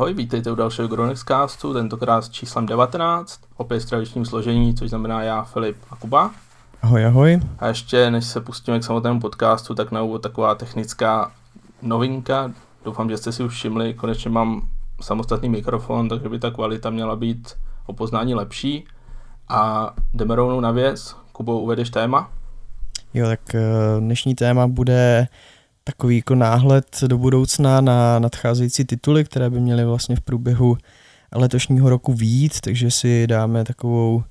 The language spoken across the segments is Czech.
Ahoj, vítejte u dalšího Gronexcastu, tentokrát s číslem 19, opět s tradičním složení, což znamená já, Filip a Kuba. Ahoj, ahoj. A ještě než se pustíme k samotnému podcastu, tak na úvod taková technická novinka. Doufám, že jste si už všimli, konečně mám samostatný mikrofon, takže by ta kvalita měla být o poznání lepší. A jdeme rovnou na věc. Kubo, uvedeš téma? Jo, tak eh, dnešní téma bude takový jako náhled do budoucna na nadcházející tituly, které by měly vlastně v průběhu letošního roku výjít, takže si dáme takovou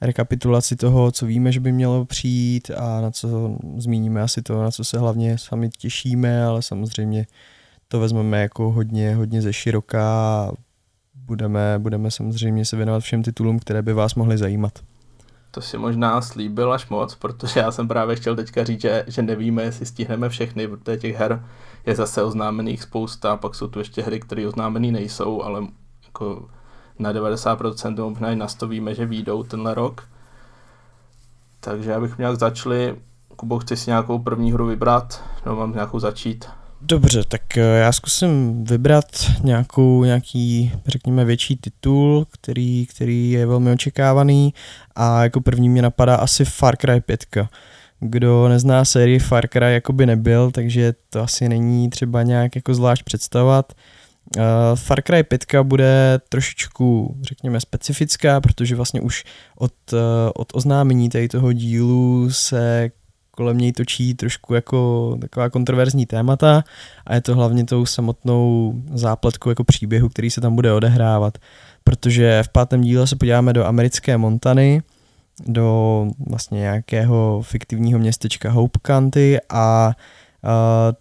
rekapitulaci toho, co víme, že by mělo přijít a na co zmíníme asi to, na co se hlavně sami těšíme, ale samozřejmě to vezmeme jako hodně, hodně ze široká a budeme, budeme samozřejmě se věnovat všem titulům, které by vás mohly zajímat. To si možná slíbil až moc, protože já jsem právě chtěl teďka říct, že, že nevíme, jestli stihneme všechny, protože těch her je zase oznámených spousta, pak jsou tu ještě hry, které oznámený nejsou, ale jako na 90% možná i na 100 víme, že výjdou tenhle rok. Takže já bych nějak začali. Kubo, chci si nějakou první hru vybrat, nebo mám nějakou začít? Dobře, tak eh, já zkusím vybrat nějakou, nějaký, řekněme, větší titul, který, který je velmi očekávaný a jako první mě napadá asi Far Cry 5. Kdo nezná sérii Far Cry, jako by nebyl, takže to asi není třeba nějak jako zvlášť představovat. Uh, Far Cry 5 bude trošičku, řekněme, specifická, protože vlastně už od, uh, od oznámení tady toho dílu se kolem něj točí trošku jako taková kontroverzní témata a je to hlavně tou samotnou zápletkou jako příběhu, který se tam bude odehrávat. Protože v pátém díle se podíváme do americké Montany, do vlastně nějakého fiktivního městečka Hope County a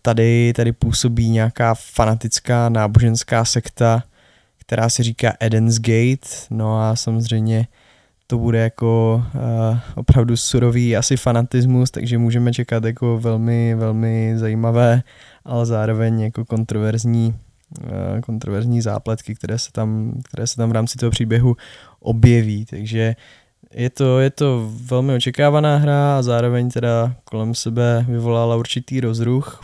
tady, tady působí nějaká fanatická náboženská sekta, která se říká Eden's Gate, no a samozřejmě to bude jako uh, opravdu surový asi fanatismus, takže můžeme čekat jako velmi, velmi zajímavé, ale zároveň jako kontroverzní, uh, kontroverzní zápletky, které se, tam, které se tam v rámci toho příběhu objeví, takže je to, je to velmi očekávaná hra a zároveň teda kolem sebe vyvolala určitý rozruch.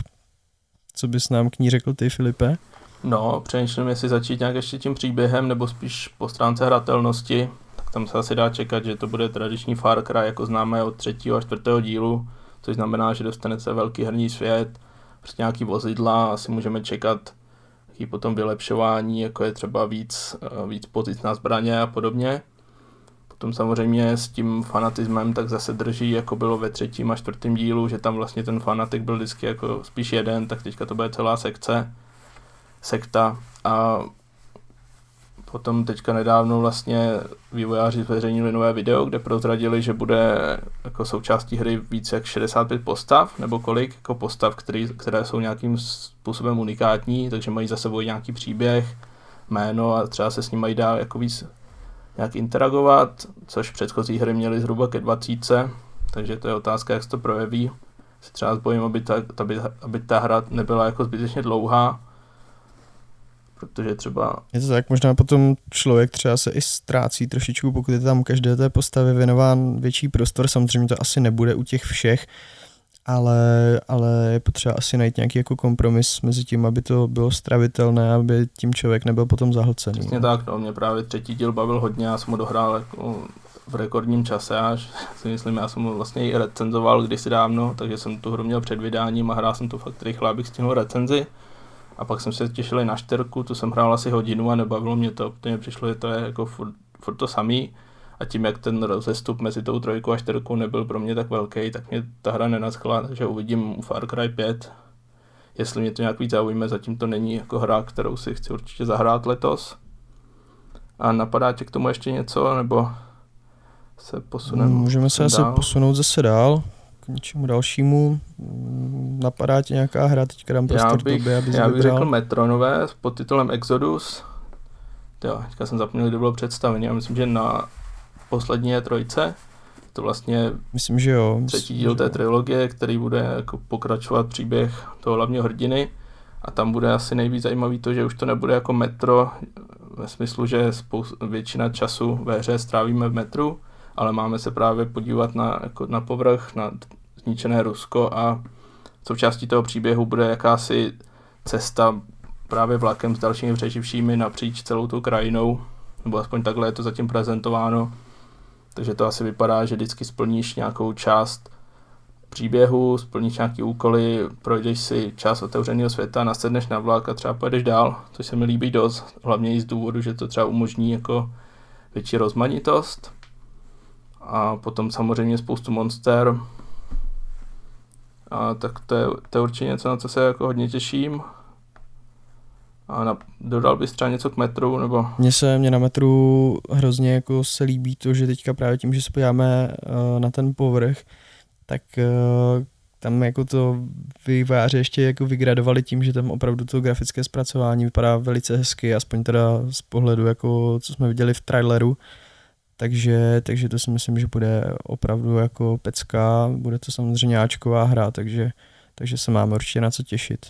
Co bys nám k ní řekl ty, Filipe? No, přemýšlím, jestli začít nějak ještě tím příběhem, nebo spíš po stránce hratelnosti, tam se asi dá čekat, že to bude tradiční Far Cry, jako známe od třetího a čtvrtého dílu, což znamená, že dostanete velký herní svět, prostě nějaký vozidla, asi můžeme čekat jaký potom vylepšování, jako je třeba víc, eh, víc pozic na zbraně a podobně. Potom samozřejmě s tím fanatismem tak zase drží, jako bylo ve třetím a čtvrtém dílu, že tam vlastně ten fanatik byl vždycky jako spíš jeden, tak teďka to bude celá sekce, sekta a Potom teďka nedávno vlastně vývojáři zveřejnili nové video, kde prozradili, že bude jako součástí hry více jak 65 postav, nebo kolik jako postav, který, které jsou nějakým způsobem unikátní, takže mají za sebou nějaký příběh, jméno a třeba se s nimi dá jako víc nějak interagovat, což předchozí hry měly zhruba ke 20, takže to je otázka, jak se to projeví. Se třeba zbojím, aby ta, aby, aby ta hra nebyla jako zbytečně dlouhá, protože třeba... Je to tak, možná potom člověk třeba se i ztrácí trošičku, pokud je tam každé té postavě věnován větší prostor, samozřejmě to asi nebude u těch všech, ale, ale je potřeba asi najít nějaký jako kompromis mezi tím, aby to bylo stravitelné, aby tím člověk nebyl potom zahlcený. Přesně tak, no, mě právě třetí díl bavil hodně, já jsem ho dohrál jako v rekordním čase až si myslím, já jsem ho vlastně i recenzoval kdysi dávno, takže jsem tu hru měl před vydáním a hrál jsem to fakt rychle, abych stihnul recenzi. A pak jsem se těšil i na čtyřku, tu jsem hrál asi hodinu a nebavilo mě to, protože mi přišlo, že to je jako furt, furt to samý. A tím, jak ten rozestup mezi tou trojkou a čtyřkou nebyl pro mě tak velký, tak mě ta hra nenaskla, takže uvidím u Far Cry 5, jestli mě to nějak víc zaujme, zatím to není jako hra, kterou si chci určitě zahrát letos. A napadá tě k tomu ještě něco, nebo se posuneme? Můžeme se asi posunout zase dál k něčemu dalšímu. Napadá ti nějaká hra, teďka dám prostor já bych, tobě, abys Já bych vybral. řekl Metronové pod titulem Exodus. Jo, teďka jsem zapomněl, kdy bylo představení. Já myslím, že na poslední trojce. To vlastně Myslím, že jo. třetí díl té trilogie, který bude jako pokračovat příběh toho hlavního hrdiny. A tam bude asi nejvíc zajímavý to, že už to nebude jako metro, ve smyslu, že spou- většina času ve hře strávíme v metru, ale máme se právě podívat na, jako na povrch, na zničené Rusko a součástí toho příběhu bude jakási cesta právě vlakem s dalšími přeživšími napříč celou tou krajinou, nebo aspoň takhle je to zatím prezentováno. Takže to asi vypadá, že vždycky splníš nějakou část příběhu, splníš nějaký úkoly, projdeš si část otevřeného světa, nasedneš na vlak a třeba pojedeš dál, což se mi líbí dost, hlavně i z důvodu, že to třeba umožní jako větší rozmanitost. A potom samozřejmě spoustu monster. A tak to je, to je určitě něco, na co se jako hodně těším. A na, dodal bys třeba něco k metru, nebo? Mně se, mě na metru hrozně jako se líbí to, že teďka právě tím, že se podíváme uh, na ten povrch, tak uh, tam jako to výváři ještě jako vygradovali tím, že tam opravdu to grafické zpracování vypadá velice hezky, aspoň teda z pohledu, jako co jsme viděli v traileru. Takže, takže to si myslím, že bude opravdu jako pecka, bude to samozřejmě áčková hra, takže, takže se máme určitě na co těšit.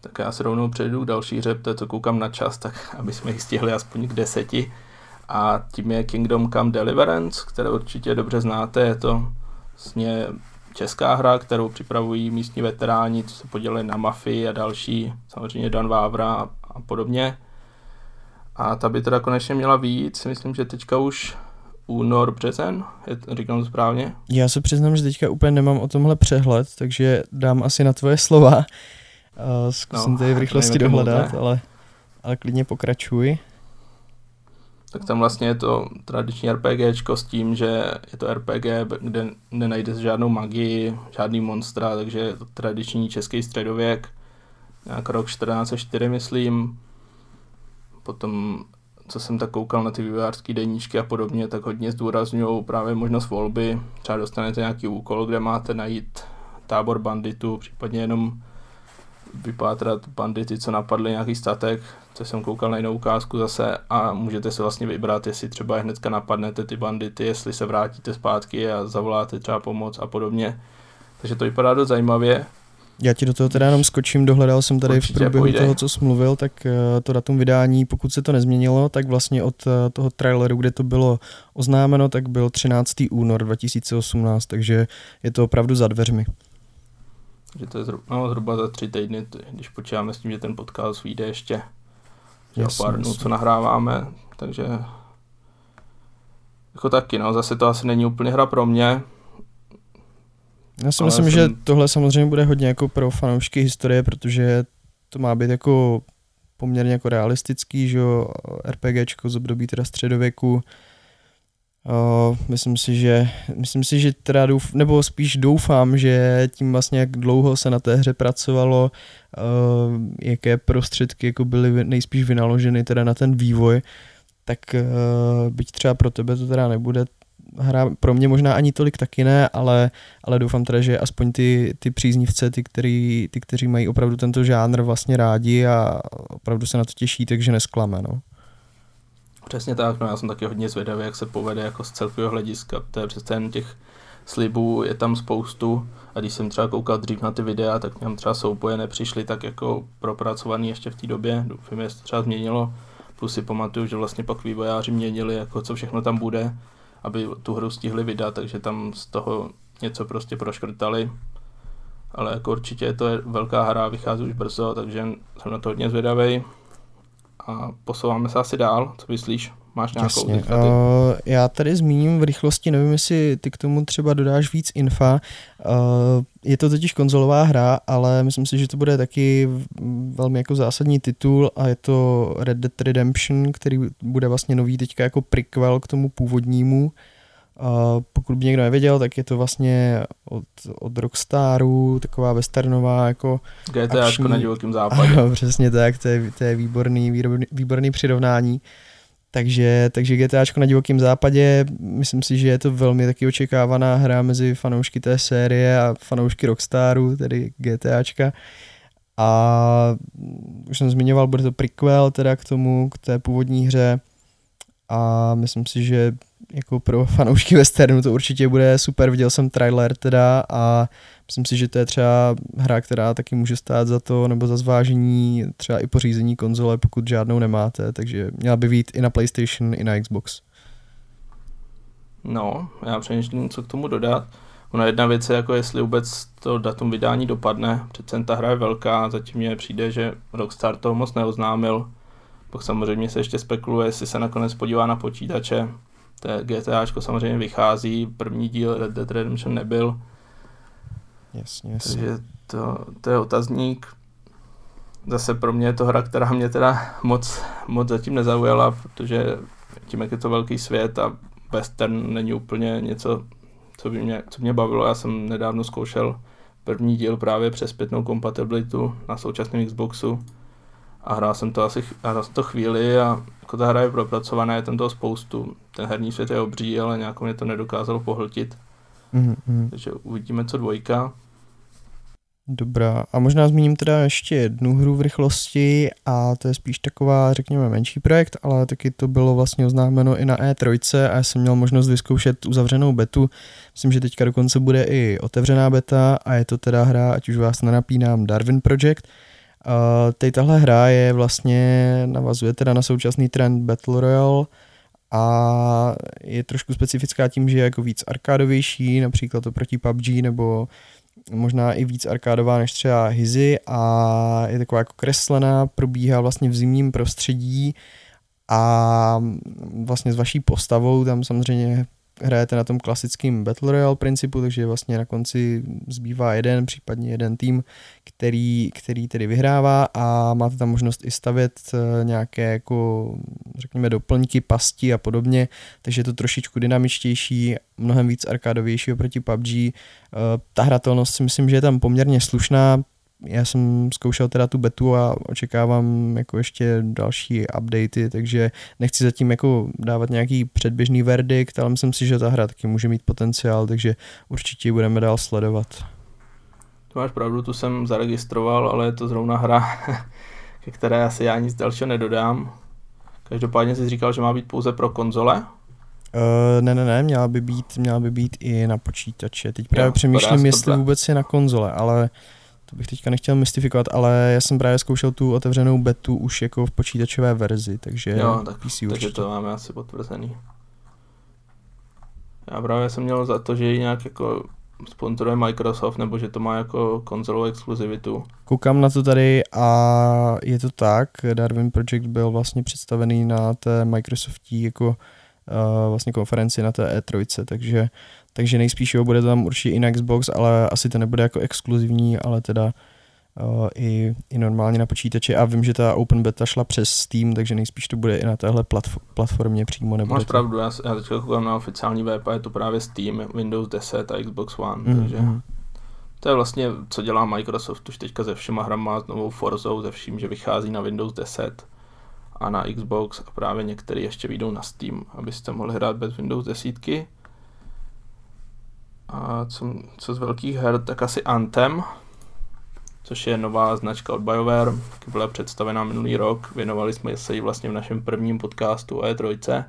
Tak já se rovnou přejdu k další hře, protože to koukám na čas, tak aby jsme ji stihli aspoň k deseti. A tím je Kingdom Come Deliverance, které určitě dobře znáte, je to vlastně česká hra, kterou připravují místní veteráni, co se podělili na mafii a další, samozřejmě Dan Vávra a podobně. A ta by teda konečně měla víc, myslím, že teďka už únor, březen, je, říkám to správně? Já se přiznám, že teďka úplně nemám o tomhle přehled, takže dám asi na tvoje slova. Uh, zkusím no, tady v rychlosti dohledat, ale, ale klidně pokračuj tak tam vlastně je to tradiční RPGčko s tím, že je to RPG, kde nenajdeš žádnou magii, žádný monstra, takže je to tradiční český středověk, nějak rok 1404 myslím. Potom, co jsem tak koukal na ty vývojářské deníčky a podobně, tak hodně zdůrazňují právě možnost volby. Třeba dostanete nějaký úkol, kde máte najít tábor banditů, případně jenom vypátrat bandity, co napadly nějaký statek, co jsem koukal na jinou ukázku zase a můžete si vlastně vybrat, jestli třeba hnedka napadnete ty bandity, jestli se vrátíte zpátky a zavoláte třeba pomoc a podobně. Takže to vypadá dost zajímavě. Já ti do toho teda jenom skočím, dohledal jsem tady Určitě v průběhu půjde. toho, co jsi mluvil, tak eh, to datum vydání, pokud se to nezměnilo, tak vlastně od eh, toho traileru, kde to bylo oznámeno, tak byl 13. únor 2018, takže je to opravdu za dveřmi. Že to je zhruba, no, zhruba za tři týdny, když počítáme s tím, že ten podcast vyjde ještě jasně, pár dnů, co nahráváme, takže jako taky, no, zase to asi není úplně hra pro mě. Já si myslím, jsem... že tohle samozřejmě bude hodně jako pro fanoušky historie, protože to má být jako poměrně jako realistický, že jo, RPGčko z období teda středověku, Uh, myslím si, že, myslím si, že teda douf, nebo spíš doufám, že tím vlastně, jak dlouho se na té hře pracovalo, uh, jaké prostředky jako byly nejspíš vynaloženy teda na ten vývoj, tak uh, byť třeba pro tebe to teda nebude hra, pro mě možná ani tolik taky ne, ale, ale doufám teda, že aspoň ty, ty příznivce, ty, který, ty, kteří mají opravdu tento žánr vlastně rádi a opravdu se na to těší, takže nesklame, no. Přesně tak, no já jsem taky hodně zvědavý, jak se povede jako z celkového hlediska, to je přece jen těch slibů je tam spoustu a když jsem třeba koukal dřív na ty videa, tak mě třeba souboje nepřišly tak jako propracovaný ještě v té době, doufám, že se to třeba změnilo, plus si pamatuju, že vlastně pak vývojáři měnili, jako co všechno tam bude, aby tu hru stihli vydat, takže tam z toho něco prostě proškrtali, ale jako určitě to je velká hra, vychází už brzo, takže jsem na to hodně zvědavý a posouváme se asi dál. Co myslíš? Máš nějakou Jasně. Uh, já tady zmíním v rychlosti, nevím, jestli ty k tomu třeba dodáš víc infa. Uh, je to totiž konzolová hra, ale myslím si, že to bude taky velmi jako zásadní titul a je to Red Dead Redemption, který bude vlastně nový teďka jako prequel k tomu původnímu. Uh, pokud by někdo nevěděl, tak je to vlastně od, od Rockstaru, taková westernová jako GTA akční... na divokém západě. Ano, přesně tak, to je, to je výborný, výborný, výborný přirovnání. Takže, takže GTAčko na divokém západě, myslím si, že je to velmi taky očekávaná hra mezi fanoušky té série a fanoušky Rockstaru, tedy GTAčka. A už jsem zmiňoval, bude to prequel teda k tomu, k té původní hře. A myslím si, že jako pro fanoušky westernu to určitě bude super, viděl jsem trailer teda a myslím si, že to je třeba hra, která taky může stát za to, nebo za zvážení třeba i pořízení konzole, pokud žádnou nemáte, takže měla by být i na PlayStation, i na Xbox. No, já přemýšlím, co k tomu dodat. Ona jedna věc je, jako jestli vůbec to datum vydání dopadne, přece ta hra je velká, zatím mě přijde, že Rockstar toho moc neoznámil, pak samozřejmě se ještě spekuluje, jestli se nakonec podívá na počítače, to GTAčko samozřejmě vychází, první díl Red Dead Redemption nebyl, Jasně, jasně. takže to, to je otazník. Zase pro mě je to hra, která mě teda moc, moc zatím nezaujala, protože tím, jak je to velký svět a western není úplně něco, co, by mě, co mě bavilo. Já jsem nedávno zkoušel první díl právě přes zpětnou kompatibilitu na současném Xboxu a hrál jsem to asi hrál jsem to chvíli a jako ta hra je propracovaná, je tam toho spoustu. Ten herní svět je obří, ale nějak mě to nedokázalo pohltit. Mm-hmm. Takže uvidíme, co dvojka. Dobrá. A možná zmíním teda ještě jednu hru v rychlosti a to je spíš taková, řekněme, menší projekt, ale taky to bylo vlastně oznámeno i na E3 a já jsem měl možnost vyzkoušet uzavřenou betu. Myslím, že teďka dokonce bude i otevřená beta a je to teda hra, ať už vás nenapínám, Darwin Project. Uh, tady tahle hra je vlastně, navazuje teda na současný trend Battle Royale a je trošku specifická tím, že je jako víc arkádovější, například oproti PUBG nebo možná i víc arkádová než třeba Hizy a je taková jako kreslená, probíhá vlastně v zimním prostředí a vlastně s vaší postavou tam samozřejmě hrajete na tom klasickém Battle Royale principu, takže vlastně na konci zbývá jeden, případně jeden tým, který, který tedy vyhrává a máte tam možnost i stavět eh, nějaké jako, řekněme, doplňky, pasti a podobně, takže je to trošičku dynamičtější, mnohem víc arkádovější oproti PUBG. Eh, ta hratelnost si myslím, že je tam poměrně slušná, já jsem zkoušel teda tu betu a očekávám jako ještě další updaty, takže nechci zatím jako dávat nějaký předběžný verdikt, ale myslím si, že ta hra taky může mít potenciál, takže určitě budeme dál sledovat. To máš pravdu, tu jsem zaregistroval, ale je to zrovna hra, ke které asi já nic dalšího nedodám. Každopádně jsi říkal, že má být pouze pro konzole? Uh, ne, ne, ne, měla by být, měla by být i na počítače. Teď právě jo, přemýšlím, jestli vůbec je na konzole, ale uh, to bych teďka nechtěl mystifikovat, ale já jsem právě zkoušel tu otevřenou betu už jako v počítačové verzi, takže jo, tak, PC takže to máme asi potvrzený. Já právě jsem měl za to, že ji nějak jako sponsoruje Microsoft, nebo že to má jako konzolovou exkluzivitu. Koukám na to tady a je to tak, Darwin Project byl vlastně představený na té Microsoftí jako uh, vlastně konferenci na té E3, takže takže nejspíš jo, bude tam určitě i na Xbox, ale asi to nebude jako exkluzivní, ale teda uh, i, i normálně na počítači a vím, že ta Open Beta šla přes Steam, takže nejspíš to bude i na téhle platf- platformě přímo. Nebude Máš to... pravdu, já, já teďka koukám na oficiální web a je to právě Steam, Windows 10 a Xbox One, mm-hmm. takže to je vlastně, co dělá Microsoft už teďka ze všema hrama, s novou Forzou, ze vším, že vychází na Windows 10 a na Xbox a právě některé ještě vyjdou na Steam, abyste mohli hrát bez Windows 10. A co, co z velkých her, tak asi Anthem, což je nová značka od BioWare, která byla představená minulý rok. Věnovali jsme se jí vlastně v našem prvním podcastu o E3.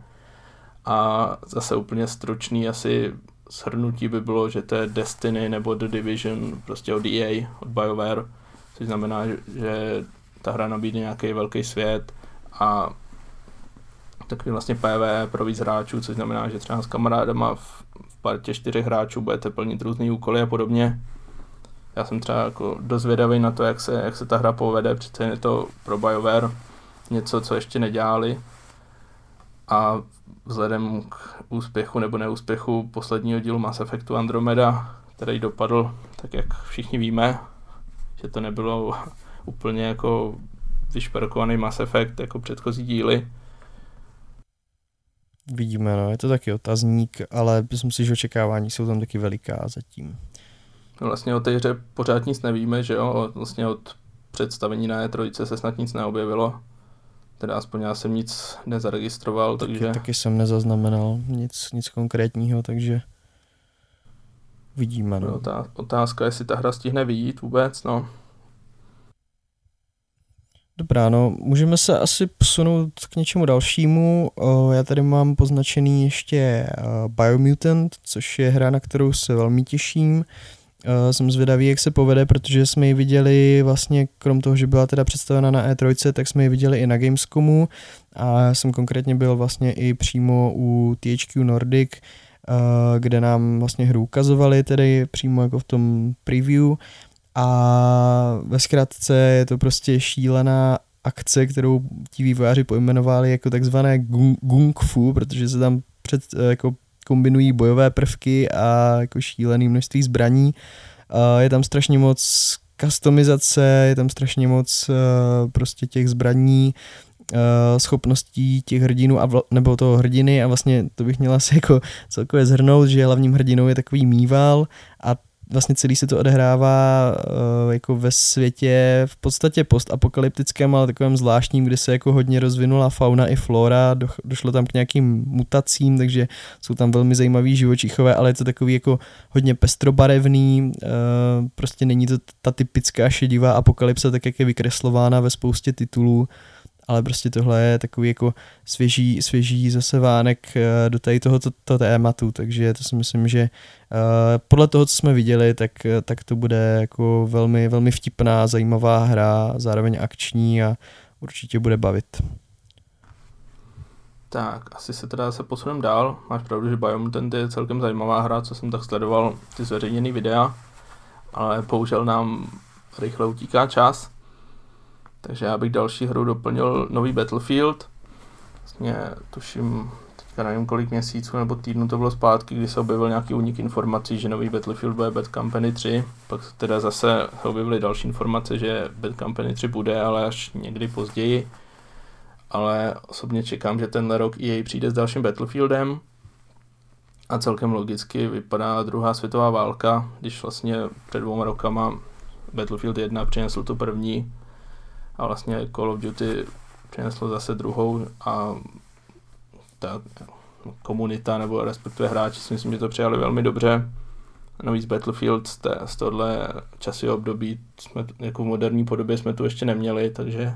A zase úplně stručný asi shrnutí by bylo, že to je Destiny nebo The Division, prostě od EA, od BioWare, což znamená, že ta hra nabídne nějaký velký svět a takový vlastně PV pro víc hráčů, což znamená, že třeba s kamarádama v partě čtyřech hráčů budete plnit různé úkoly a podobně. Já jsem třeba jako dost vědavý na to, jak se, jak se ta hra povede, přece je to pro BioWare něco, co ještě nedělali. A vzhledem k úspěchu nebo neúspěchu posledního dílu Mass Effectu Andromeda, který dopadl, tak jak všichni víme, že to nebylo úplně jako vyšperkovaný Mass Effect jako předchozí díly, Vidíme, no, je to taky otazník, ale myslím si, že očekávání jsou tam taky veliká zatím. No vlastně o té hře pořád nic nevíme, že jo, vlastně od představení na E3 se snad nic neobjevilo. Teda aspoň já jsem nic nezaregistroval, taky, takže... Taky jsem nezaznamenal nic, nic konkrétního, takže vidíme. No. Otázka, jestli ta hra stihne vyjít vůbec, no. Dobrá, no, můžeme se asi posunout k něčemu dalšímu. Já tady mám poznačený ještě Biomutant, což je hra, na kterou se velmi těším. Jsem zvědavý, jak se povede, protože jsme ji viděli vlastně, krom toho, že byla teda představena na E3, tak jsme ji viděli i na Gamescomu a jsem konkrétně byl vlastně i přímo u THQ Nordic, kde nám vlastně hru ukazovali tedy přímo jako v tom preview a ve zkratce je to prostě šílená akce, kterou ti vývojáři pojmenovali jako takzvané gung fu, protože se tam před, jako kombinují bojové prvky a jako šílený množství zbraní. Je tam strašně moc customizace, je tam strašně moc prostě těch zbraní, schopností těch hrdinů a nebo toho hrdiny a vlastně to bych měla asi jako celkově zhrnout, že hlavním hrdinou je takový mýval a vlastně celý se to odehrává uh, jako ve světě v podstatě postapokalyptickém, ale takovém zvláštním, kde se jako hodně rozvinula fauna i flora, do, došlo tam k nějakým mutacím, takže jsou tam velmi zajímavý živočichové, ale je to takový jako hodně pestrobarevný, uh, prostě není to ta typická šedivá apokalypsa, tak jak je vykreslována ve spoustě titulů, ale prostě tohle je takový jako svěží, svěží zase vánek eh, do tady tohoto to tématu, takže to si myslím, že uh, podle toho, co jsme viděli, tak, eh, tak to bude jako velmi, velmi vtipná, zajímavá hra, zároveň akční a určitě bude bavit. Tak, asi se teda se posuneme dál. Máš pravdu, že Biomutant je celkem zajímavá hra, co jsem tak sledoval ty zveřejněné videa, ale bohužel nám rychle utíká čas. Takže já bych další hru doplnil nový Battlefield. Vlastně tuším, teďka nevím kolik měsíců nebo týdnů to bylo zpátky, kdy se objevil nějaký únik informací, že nový Battlefield bude Bad Company 3. Pak teda zase se objevily další informace, že Bad Company 3 bude, ale až někdy později. Ale osobně čekám, že tenhle rok EA přijde s dalším Battlefieldem. A celkem logicky vypadá druhá světová válka, když vlastně před dvouma rokama Battlefield 1 přinesl tu první a vlastně Call of Duty přineslo zase druhou a ta komunita nebo respektive hráči si myslím, že to přijali velmi dobře. Navíc Battlefield z, té, z tohle časového období jsme, jako v moderní podobě jsme tu ještě neměli, takže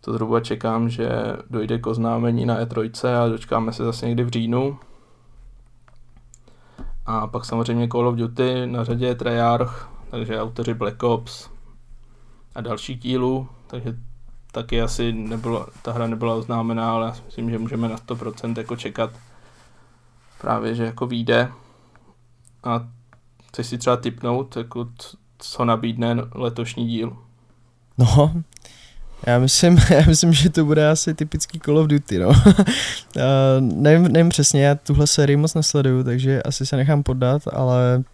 to zhruba čekám, že dojde k oznámení na E3 a dočkáme se zase někdy v říjnu. A pak samozřejmě Call of Duty, na řadě je Treyarch, takže autoři Black Ops, a další dílů, takže taky asi nebylo, ta hra nebyla oznámená, ale já si myslím, že můžeme na 100% jako čekat právě, že jako vyjde a chceš si třeba typnout, jako co nabídne letošní díl? No, já myslím, já myslím, že to bude asi typický Call of Duty, no. nevím, nevím přesně, já tuhle sérii moc nesleduju, takže asi se nechám poddat, ale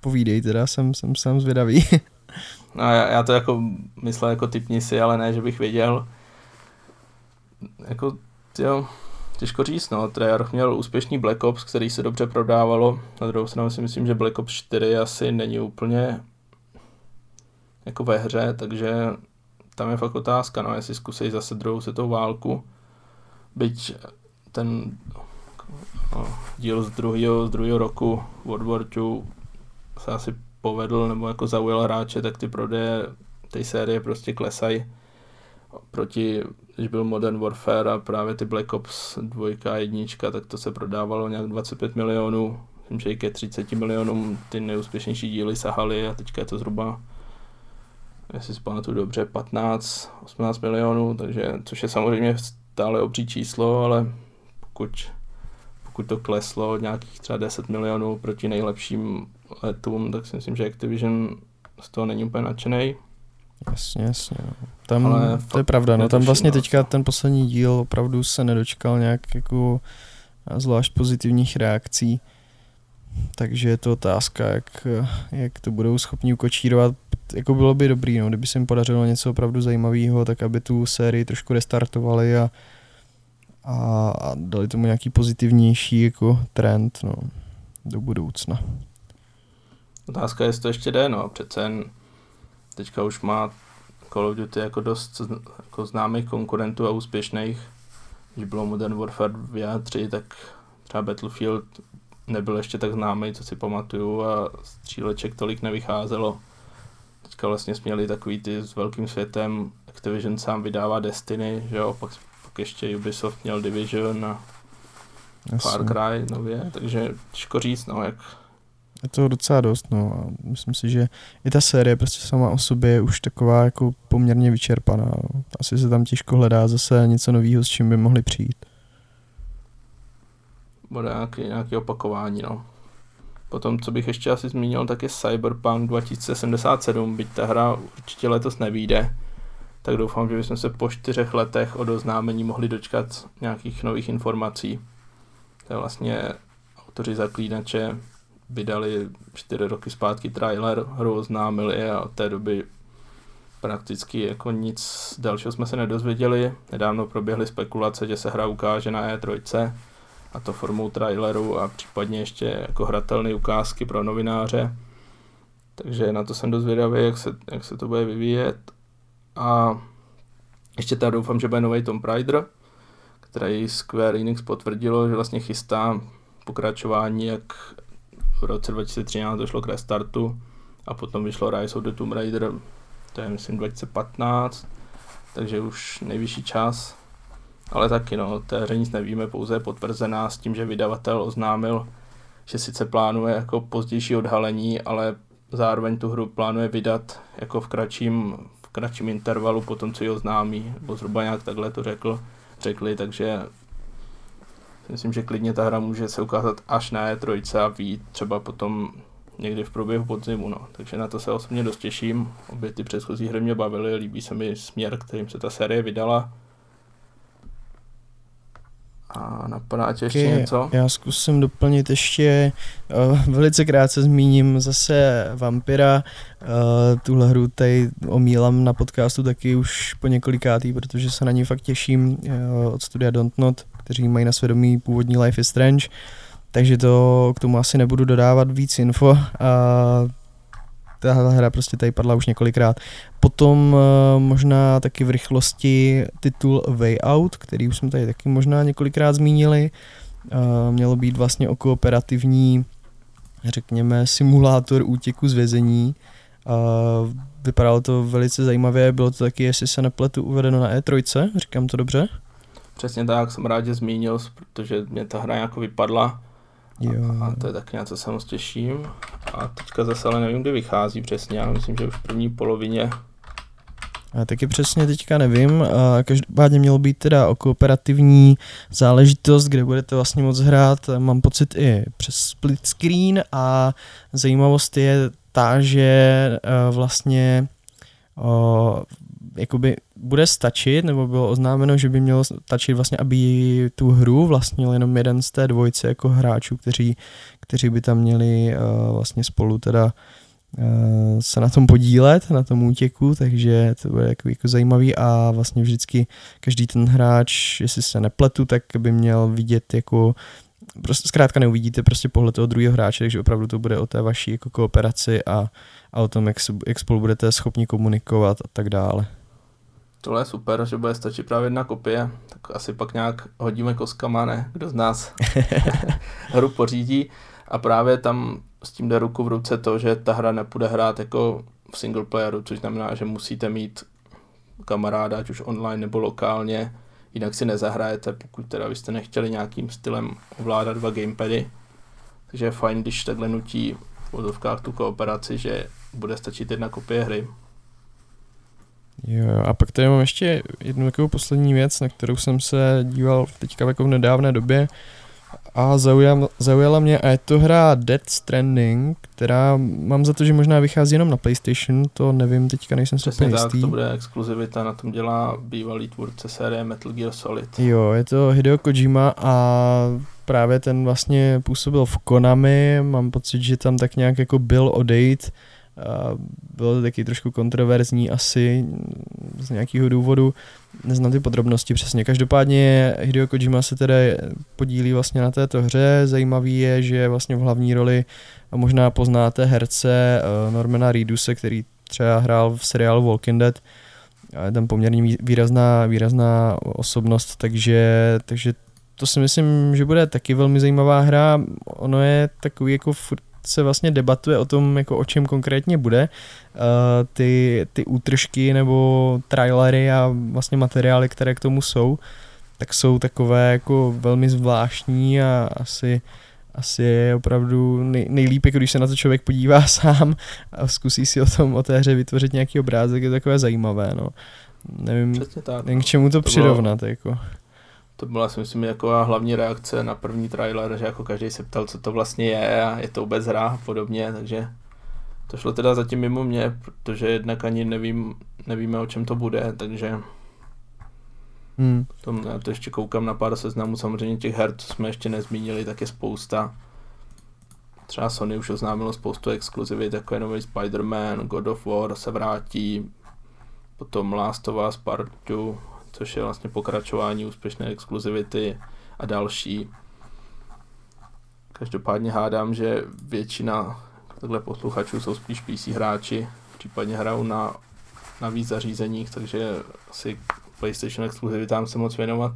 povídej teda, jsem, jsem sám zvědavý. No já, já to jako myslel jako typni si, ale ne, že bych věděl. Jako, jo, těžko říct, no. Treyarch měl úspěšný Black Ops, který se dobře prodávalo. Na druhou stranu si myslím, že Black Ops 4 asi není úplně jako ve hře, takže tam je fakt otázka, no, jestli zkusí zase druhou světovou válku. Byť ten no, díl z druhého, z druhého roku World War II se asi povedl nebo jako zaujal hráče, tak ty prodeje té série prostě klesají. Proti, když byl Modern Warfare a právě ty Black Ops 2 a 1, tak to se prodávalo nějak 25 milionů, myslím, že i ke 30 milionům ty nejúspěšnější díly sahaly a teďka je to zhruba jestli si pamatuju dobře, 15, 18 milionů, takže, což je samozřejmě stále obří číslo, ale pokud, pokud to kleslo nějakých třeba 10 milionů proti nejlepším letům, tak si myslím, že Activision z toho není úplně nadšený. Jasně, jasně. No. Tam, Ale to je pravda, no tam vlastně teďka ten poslední díl opravdu se nedočkal nějak jako zvlášť pozitivních reakcí. Takže je to otázka, jak, jak to budou schopni ukočírovat. Jako bylo by dobrý, no, kdyby se jim podařilo něco opravdu zajímavého, tak aby tu sérii trošku restartovali a, a, a dali tomu nějaký pozitivnější jako trend no, do budoucna. Otázka je, jestli to ještě jde, no. Přece jen teďka už má Call of Duty jako dost jako známých konkurentů a úspěšných. Když bylo Modern Warfare 2 a 3, tak třeba Battlefield nebyl ještě tak známý, co si pamatuju a stříleček tolik nevycházelo. Teďka vlastně směli takový ty s velkým světem, Activision sám vydává Destiny, že jo, pak, pak ještě Ubisoft měl Division a Far Cry nově, takže těžko říct, no, jak, je to docela dost, no. A myslím si, že i ta série prostě sama o sobě je už taková jako poměrně vyčerpaná. No. Asi se tam těžko hledá zase něco nového, s čím by mohli přijít. bude nějaký, nějaký opakování, no. Potom, co bych ještě asi zmínil, tak je Cyberpunk 2077, byť ta hra určitě letos nevíde, tak doufám, že bychom se po čtyřech letech od oznámení mohli dočkat nějakých nových informací. To je vlastně autoři zaklínače vydali čtyři roky zpátky trailer, hru oznámili a od té doby prakticky jako nic dalšího jsme se nedozvěděli. Nedávno proběhly spekulace, že se hra ukáže na E3 a to formou traileru a případně ještě jako hratelné ukázky pro novináře. Takže na to jsem dozvědavý, jak se, jak se to bude vyvíjet. A ještě teda doufám, že bude nový Tomb Raider, který Square Enix potvrdilo, že vlastně chystá pokračování, jak v roce 2013 došlo k restartu a potom vyšlo Rise of the Tomb Raider, to je myslím 2015, takže už nejvyšší čas. Ale taky no, té hře nic nevíme, pouze je potvrzená s tím, že vydavatel oznámil, že sice plánuje jako pozdější odhalení, ale zároveň tu hru plánuje vydat jako v kratším, v kratším intervalu po tom, co ji oznámí, nebo zhruba nějak takhle to řekl, řekli, takže myslím, že klidně ta hra může se ukázat až na E3 a vít třeba potom někdy v průběhu podzimu, no. takže na to se osobně dost těším. Obě ty předchozí hry mě bavily, líbí se mi směr, kterým se ta série vydala a napadá tě ještě okay, něco? Já zkusím doplnit ještě, uh, velice krátce zmíním zase Vampira. Uh, tuhle hru tady omílám na podcastu taky už po několikátý, protože se na ní fakt těším uh, od studia Don't Not, kteří mají na svědomí původní Life is Strange. Takže to k tomu asi nebudu dodávat víc info. Uh, tahle hra prostě tady padla už několikrát. Potom uh, možná taky v rychlosti titul Way Out, který už jsme tady taky možná několikrát zmínili. Uh, mělo být vlastně o kooperativní, řekněme, simulátor útěku z vězení. Uh, vypadalo to velice zajímavě, bylo to taky, jestli se nepletu, uvedeno na E3, říkám to dobře? Přesně tak, jsem rád, že zmínil, protože mě ta hra jako vypadla Jo. A, a to je tak něco, se moc těším. A teďka zase ale nevím, kdy vychází přesně, já myslím, že už v první polovině. A taky přesně teďka nevím. A každopádně mělo být teda o kooperativní záležitost, kde budete vlastně moc hrát, mám pocit i přes split screen a zajímavost je ta, že vlastně jakoby bude stačit, nebo bylo oznámeno, že by mělo stačit vlastně, aby tu hru vlastnil jenom jeden z té dvojce jako hráčů, kteří, kteří by tam měli uh, vlastně spolu teda uh, se na tom podílet, na tom útěku, takže to bude jako, jako zajímavý a vlastně vždycky každý ten hráč, jestli se nepletu, tak by měl vidět jako prostě zkrátka neuvidíte prostě pohled toho druhého hráče, takže opravdu to bude o té vaší jako kooperaci a, a o tom, jak, jak spolu budete schopni komunikovat a tak dále. Tohle je super, že bude stačit právě jedna kopie, tak asi pak nějak hodíme koskama, ne? Kdo z nás hru pořídí. A právě tam s tím jde ruku v ruce to, že ta hra nepůjde hrát jako v single playeru, což znamená, že musíte mít kamaráda, ať už online nebo lokálně, jinak si nezahrajete, pokud teda byste nechtěli nějakým stylem ovládat dva gamepady. Takže je fajn, když takhle nutí v vozovkách tu kooperaci, že bude stačit jedna kopie hry. Jo, a pak tady mám ještě jednu takovou poslední věc, na kterou jsem se díval teďka jako v nedávné době a zaujala, zaujala mě a je to hra Dead Stranding, která mám za to, že možná vychází jenom na PlayStation, to nevím, teďka nejsem si úplně jistý. to bude exkluzivita, na tom dělá bývalý tvůrce série Metal Gear Solid. Jo, je to Hideo Kojima a právě ten vlastně působil v Konami, mám pocit, že tam tak nějak jako byl odejít, bylo to taky trošku kontroverzní asi z nějakého důvodu, neznám ty podrobnosti přesně. Každopádně Hideo Kojima se tedy podílí vlastně na této hře. Zajímavý je, že vlastně v hlavní roli a možná poznáte herce eh, Normana Reeduse, který třeba hrál v seriálu Walking Dead. Je tam poměrně výrazná, výrazná osobnost, takže, takže to si myslím, že bude taky velmi zajímavá hra. Ono je takový jako furt se vlastně debatuje o tom, jako o čem konkrétně bude. Uh, ty, ty útržky nebo trailery a vlastně materiály, které k tomu jsou, tak jsou takové jako velmi zvláštní a asi asi je opravdu nej, nejlíp, jako když se na to člověk podívá sám a zkusí si o tom, o té hře vytvořit nějaký obrázek, je takové zajímavé, no. Nevím, tak, nevím k čemu to, to přirovnat, bylo, jako. To byla si myslím jako hlavní reakce na první trailer, že jako každý se ptal, co to vlastně je a je to vůbec hra a podobně, takže to šlo teda zatím mimo mě, protože jednak ani nevím, nevíme, o čem to bude, takže hmm. to, já to ještě koukám na pár seznamů, samozřejmě těch her, co jsme ještě nezmínili, tak je spousta. Třeba Sony už oznámilo spoustu exkluzivit, jako je nový Spider-Man, God of War se vrátí, potom Last of Us Part 2, což je vlastně pokračování úspěšné exkluzivity a další. Každopádně hádám, že většina takhle posluchačů jsou spíš PC hráči, případně hrajou na, na víc zařízeních, takže asi PlayStation exkluzivitám se moc věnovat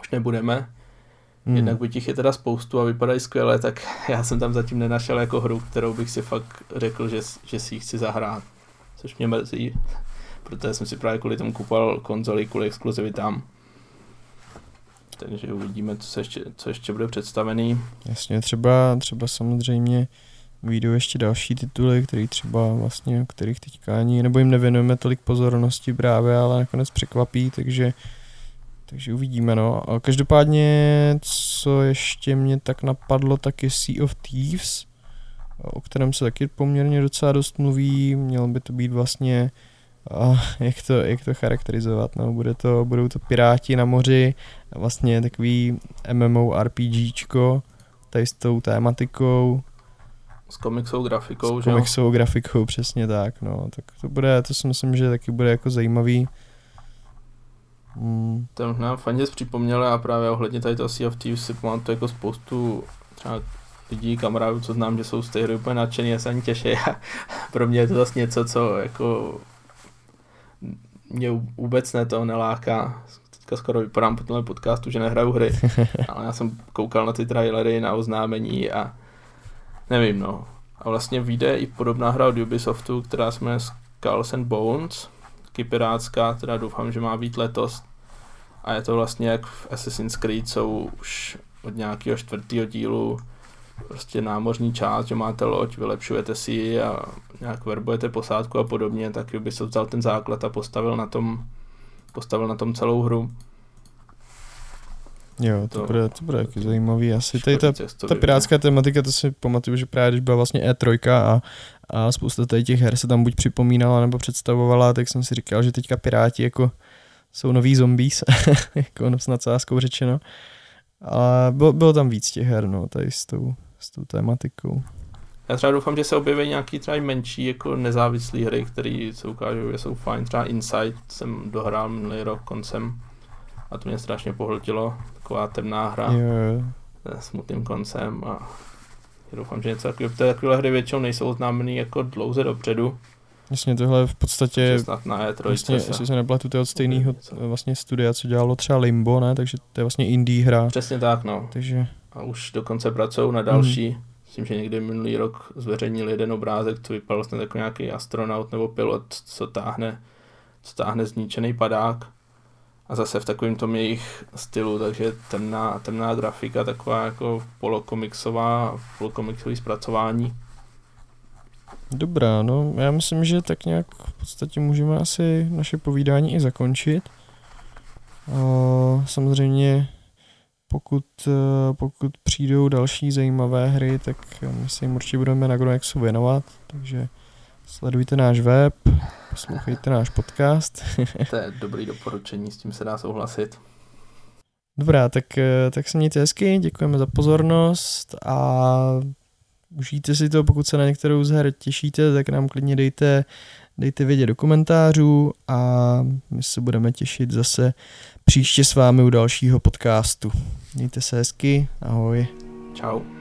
už nebudeme. Hmm. Jednak by těch je teda spoustu a vypadají skvěle, tak já jsem tam zatím nenašel jako hru, kterou bych si fakt řekl, že, že si ji chci zahrát. Což mě mrzí, protože jsem si právě kvůli tomu kupoval konzoli kvůli exkluzivitám. Takže uvidíme, co, se ještě, co ještě bude představený. Jasně, třeba, třeba samozřejmě vyjdou ještě další tituly, který třeba vlastně, kterých teďka ani, nebo jim nevěnujeme tolik pozornosti právě, ale nakonec překvapí, takže takže uvidíme, no. A každopádně, co ještě mě tak napadlo, tak je Sea of Thieves, o kterém se taky poměrně docela dost mluví. Mělo by to být vlastně, a jak, to, jak to charakterizovat, no. Bude to, budou to piráti na moři, vlastně takový MMORPGčko, tady s tou tématikou. S komiksovou grafikou, S komiksovou grafikou, přesně tak, no. Tak to bude, to si myslím, že taky bude jako zajímavý Hmm. To nám fajně připomněl a právě ohledně tady toho Sea of Thieves si pamatuju jako spoustu třeba lidí, kamarádů, co znám, že jsou z té hry úplně nadšený, já se ani těší pro mě je to zase něco, co jako mě vůbec ne to neláká. Teďka skoro vypadám po tomhle podcastu, že nehraju hry, ale já jsem koukal na ty trailery, na oznámení a nevím no. A vlastně vyjde i podobná hra od Ubisoftu, která se jmenuje Skulls and Bones, taky pirátská, teda doufám, že má být letos. A je to vlastně jak v Assassin's Creed, jsou už od nějakého čtvrtého dílu prostě námořní část, že máte loď, vylepšujete si ji a nějak verbujete posádku a podobně, tak by se vzal ten základ a postavil na tom, postavil na tom celou hru. Jo, to, to bude, to bude taky zajímavý. Asi tady ta, ta pirátská tematika, to si pamatuju, že právě když byla vlastně E3 a, a spousta tady těch her se tam buď připomínala nebo představovala, tak jsem si říkal, že teďka Piráti jako jsou noví zombies, jako s nadsázkou řečeno. Ale bylo, bylo tam víc těch her, no, tady s tou, s tou tématikou. Já třeba doufám, že se objeví nějaký třeba menší jako nezávislý hry, které se ukážou, že jsou fajn. Třeba Inside jsem dohrál minulý rok koncem a to mě strašně pohltilo. Taková temná hra jo. se smutným koncem a doufám, že něco takového. Takové hry většinou nejsou oznámený jako dlouze dopředu. Jasně, tohle v podstatě, na E3, vlastně, jestli se nepletu, to je od stejného vlastně studia, co dělalo třeba Limbo, ne, takže to je vlastně indie hra. Přesně tak, no. Takže... A už dokonce pracují na další. Mm. Myslím, že někdy minulý rok zveřejnil jeden obrázek, co vypadal vlastně jako nějaký astronaut nebo pilot, co táhne, co táhne zničený padák a zase v takovém tom jejich stylu, takže temná, temná grafika, taková jako polokomiksová, polokomiksový zpracování. Dobrá, no já myslím, že tak nějak v podstatě můžeme asi naše povídání i zakončit. samozřejmě pokud, e, pokud přijdou další zajímavé hry, tak my se jim určitě budeme na Gronexu věnovat, takže sledujte náš web, Poslouchejte náš podcast. to je dobrý doporučení, s tím se dá souhlasit. Dobrá, tak, eh, tak se mějte hezky, děkujeme za pozornost a užijte si to, pokud se na některou z her těšíte, tak nám klidně dejte, dejte vědět do komentářů a my se budeme těšit zase příště s vámi u dalšího podcastu. Mějte se hezky, ahoj. Ciao.